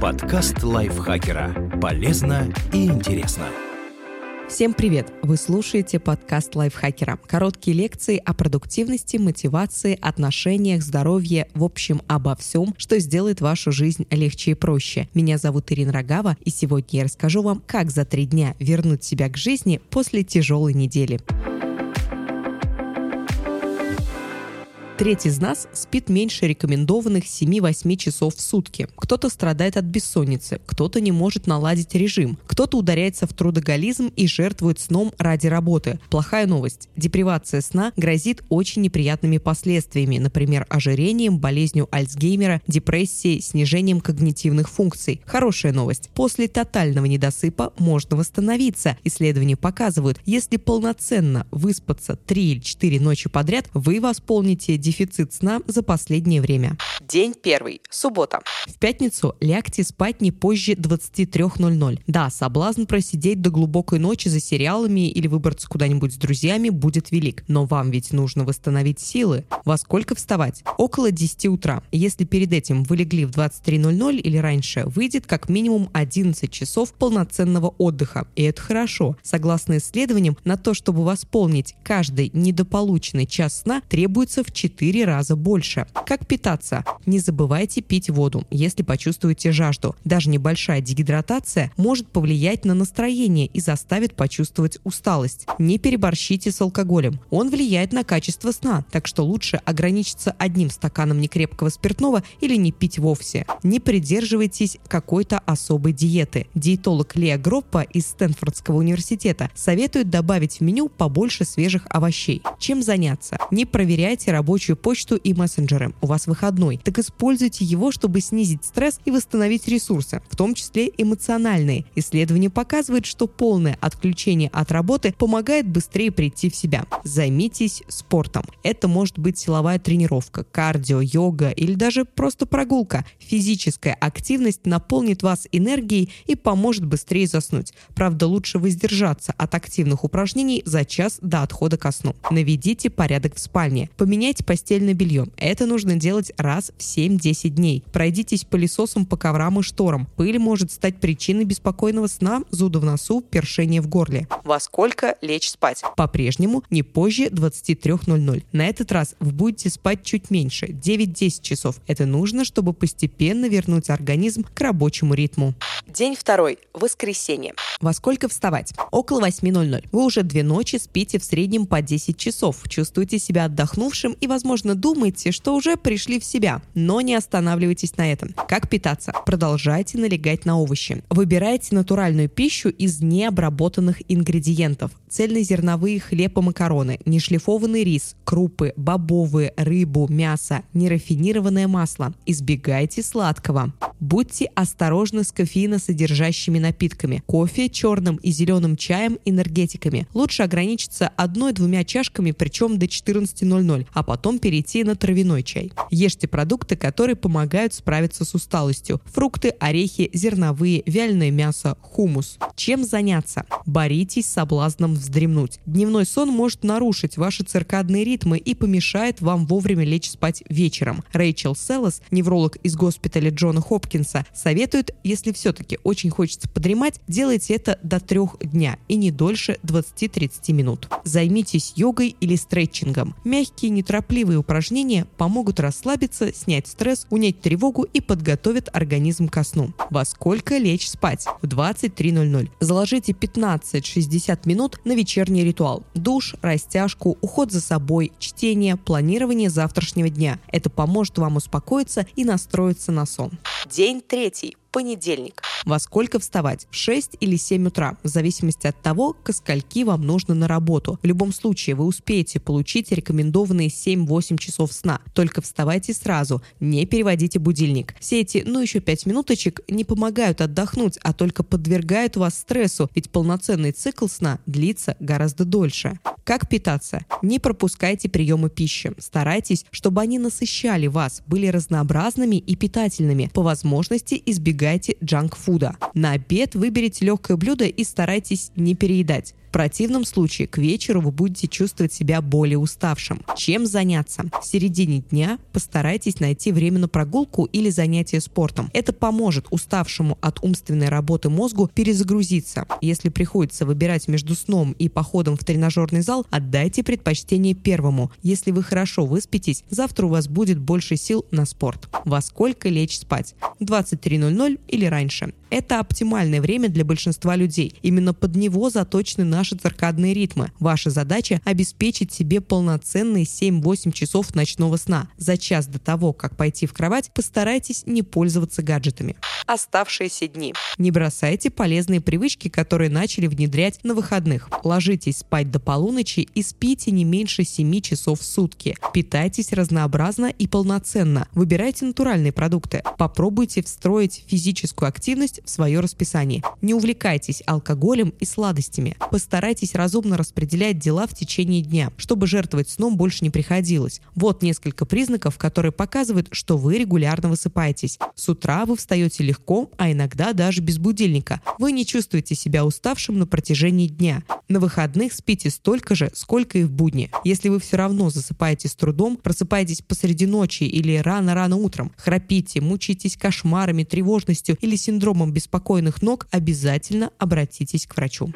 Подкаст лайфхакера. Полезно и интересно. Всем привет! Вы слушаете подкаст лайфхакера. Короткие лекции о продуктивности, мотивации, отношениях, здоровье, в общем, обо всем, что сделает вашу жизнь легче и проще. Меня зовут Ирина Рогава, и сегодня я расскажу вам, как за три дня вернуть себя к жизни после тяжелой недели. Треть из нас спит меньше рекомендованных 7-8 часов в сутки. Кто-то страдает от бессонницы, кто-то не может наладить режим, кто-то ударяется в трудоголизм и жертвует сном ради работы. Плохая новость. Депривация сна грозит очень неприятными последствиями, например, ожирением, болезнью Альцгеймера, депрессией, снижением когнитивных функций. Хорошая новость. После тотального недосыпа можно восстановиться. Исследования показывают, если полноценно выспаться 3 или 4 ночи подряд, вы восполните дефицит сна за последнее время. День первый. Суббота. В пятницу лягте спать не позже 23.00. Да, соблазн просидеть до глубокой ночи за сериалами или выбраться куда-нибудь с друзьями будет велик. Но вам ведь нужно восстановить силы. Во сколько вставать? Около 10 утра. Если перед этим вы легли в 23.00 или раньше, выйдет как минимум 11 часов полноценного отдыха. И это хорошо. Согласно исследованиям, на то, чтобы восполнить каждый недополученный час сна, требуется в 4 4 раза больше. Как питаться? Не забывайте пить воду, если почувствуете жажду. Даже небольшая дегидратация может повлиять на настроение и заставит почувствовать усталость. Не переборщите с алкоголем. Он влияет на качество сна, так что лучше ограничиться одним стаканом некрепкого спиртного или не пить вовсе. Не придерживайтесь какой-то особой диеты. Диетолог Лея Гроппа из Стэнфордского университета советует добавить в меню побольше свежих овощей. Чем заняться? Не проверяйте рабочую рабочую почту и мессенджеры. У вас выходной. Так используйте его, чтобы снизить стресс и восстановить ресурсы, в том числе эмоциональные. Исследование показывает, что полное отключение от работы помогает быстрее прийти в себя. Займитесь спортом. Это может быть силовая тренировка, кардио, йога или даже просто прогулка. Физическая активность наполнит вас энергией и поможет быстрее заснуть. Правда, лучше воздержаться от активных упражнений за час до отхода ко сну. Наведите порядок в спальне. Поменяйте постельное белье. Это нужно делать раз в 7-10 дней. Пройдитесь пылесосом по коврам и шторам. Пыль может стать причиной беспокойного сна, зуда в носу, першения в горле. Во сколько лечь спать? По-прежнему не позже 23.00. На этот раз вы будете спать чуть меньше, 9-10 часов. Это нужно, чтобы постепенно вернуть организм к рабочему ритму. День второй. Воскресенье. Во сколько вставать? Около 8.00. Вы уже две ночи спите в среднем по 10 часов. Чувствуете себя отдохнувшим и, возможно, возможно, думаете, что уже пришли в себя, но не останавливайтесь на этом. Как питаться? Продолжайте налегать на овощи. Выбирайте натуральную пищу из необработанных ингредиентов. Цельнозерновые хлеб и макароны, нешлифованный рис, крупы, бобовые, рыбу, мясо, нерафинированное масло. Избегайте сладкого. Будьте осторожны с кофеиносодержащими напитками. Кофе, черным и зеленым чаем, энергетиками. Лучше ограничиться одной-двумя чашками, причем до 14.00, а потом потом перейти на травяной чай. Ешьте продукты, которые помогают справиться с усталостью. Фрукты, орехи, зерновые, вяленое мясо, хумус. Чем заняться? Боритесь с соблазном вздремнуть. Дневной сон может нарушить ваши циркадные ритмы и помешает вам вовремя лечь спать вечером. Рэйчел Селлас, невролог из госпиталя Джона Хопкинса, советует, если все-таки очень хочется подремать, делайте это до трех дня и не дольше 20-30 минут. Займитесь йогой или стретчингом. Мягкие, неторопливые Красивые упражнения помогут расслабиться, снять стресс, унять тревогу и подготовят организм ко сну. Во сколько лечь спать? В 23.00. Заложите 15-60 минут на вечерний ритуал. Душ, растяжку, уход за собой, чтение, планирование завтрашнего дня. Это поможет вам успокоиться и настроиться на сон. День третий понедельник. Во сколько вставать? В 6 или 7 утра, в зависимости от того, ко скольки вам нужно на работу. В любом случае, вы успеете получить рекомендованные 7-8 часов сна. Только вставайте сразу, не переводите будильник. Все эти, ну еще 5 минуточек, не помогают отдохнуть, а только подвергают вас стрессу, ведь полноценный цикл сна длится гораздо дольше. Как питаться? Не пропускайте приемы пищи. Старайтесь, чтобы они насыщали вас, были разнообразными и питательными. По возможности избегайте джанк-фуда. На обед выберите легкое блюдо и старайтесь не переедать. Противном случае к вечеру вы будете чувствовать себя более уставшим. Чем заняться? В середине дня постарайтесь найти время на прогулку или занятие спортом. Это поможет уставшему от умственной работы мозгу перезагрузиться. Если приходится выбирать между сном и походом в тренажерный зал, отдайте предпочтение первому. Если вы хорошо выспитесь, завтра у вас будет больше сил на спорт. Во сколько лечь спать? 23.00 или раньше. Это оптимальное время для большинства людей. Именно под него заточены наши циркадные ритмы. Ваша задача – обеспечить себе полноценные 7-8 часов ночного сна. За час до того, как пойти в кровать, постарайтесь не пользоваться гаджетами. Оставшиеся дни. Не бросайте полезные привычки, которые начали внедрять на выходных. Ложитесь спать до полуночи и спите не меньше 7 часов в сутки. Питайтесь разнообразно и полноценно. Выбирайте натуральные продукты. Попробуйте встроить физическую активность в свое расписание. Не увлекайтесь алкоголем и сладостями. Постарайтесь разумно распределять дела в течение дня, чтобы жертвовать сном больше не приходилось. Вот несколько признаков, которые показывают, что вы регулярно высыпаетесь. С утра вы встаете легко, а иногда даже без будильника. Вы не чувствуете себя уставшим на протяжении дня. На выходных спите столько же, сколько и в будни. Если вы все равно засыпаете с трудом, просыпаетесь посреди ночи или рано-рано утром, храпите, мучаетесь кошмарами, тревожностью или синдромом беспокойных ног, обязательно обратитесь к врачу.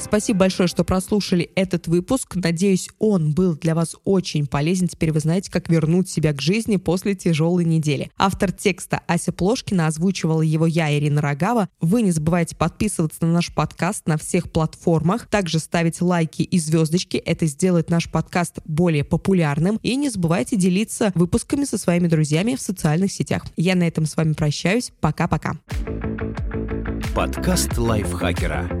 Спасибо большое, что прослушали этот выпуск. Надеюсь, он был для вас очень полезен. Теперь вы знаете, как вернуть себя к жизни после тяжелой недели. Автор текста Ася Плошкина озвучивала его я, Ирина Рогава. Вы не забывайте подписываться на наш подкаст на всех платформах, также ставить лайки и звездочки. Это сделает наш подкаст более популярным. И не забывайте делиться выпусками со своими друзьями в социальных сетях. Я на этом с вами прощаюсь. Пока-пока. Подкаст лайфхакера.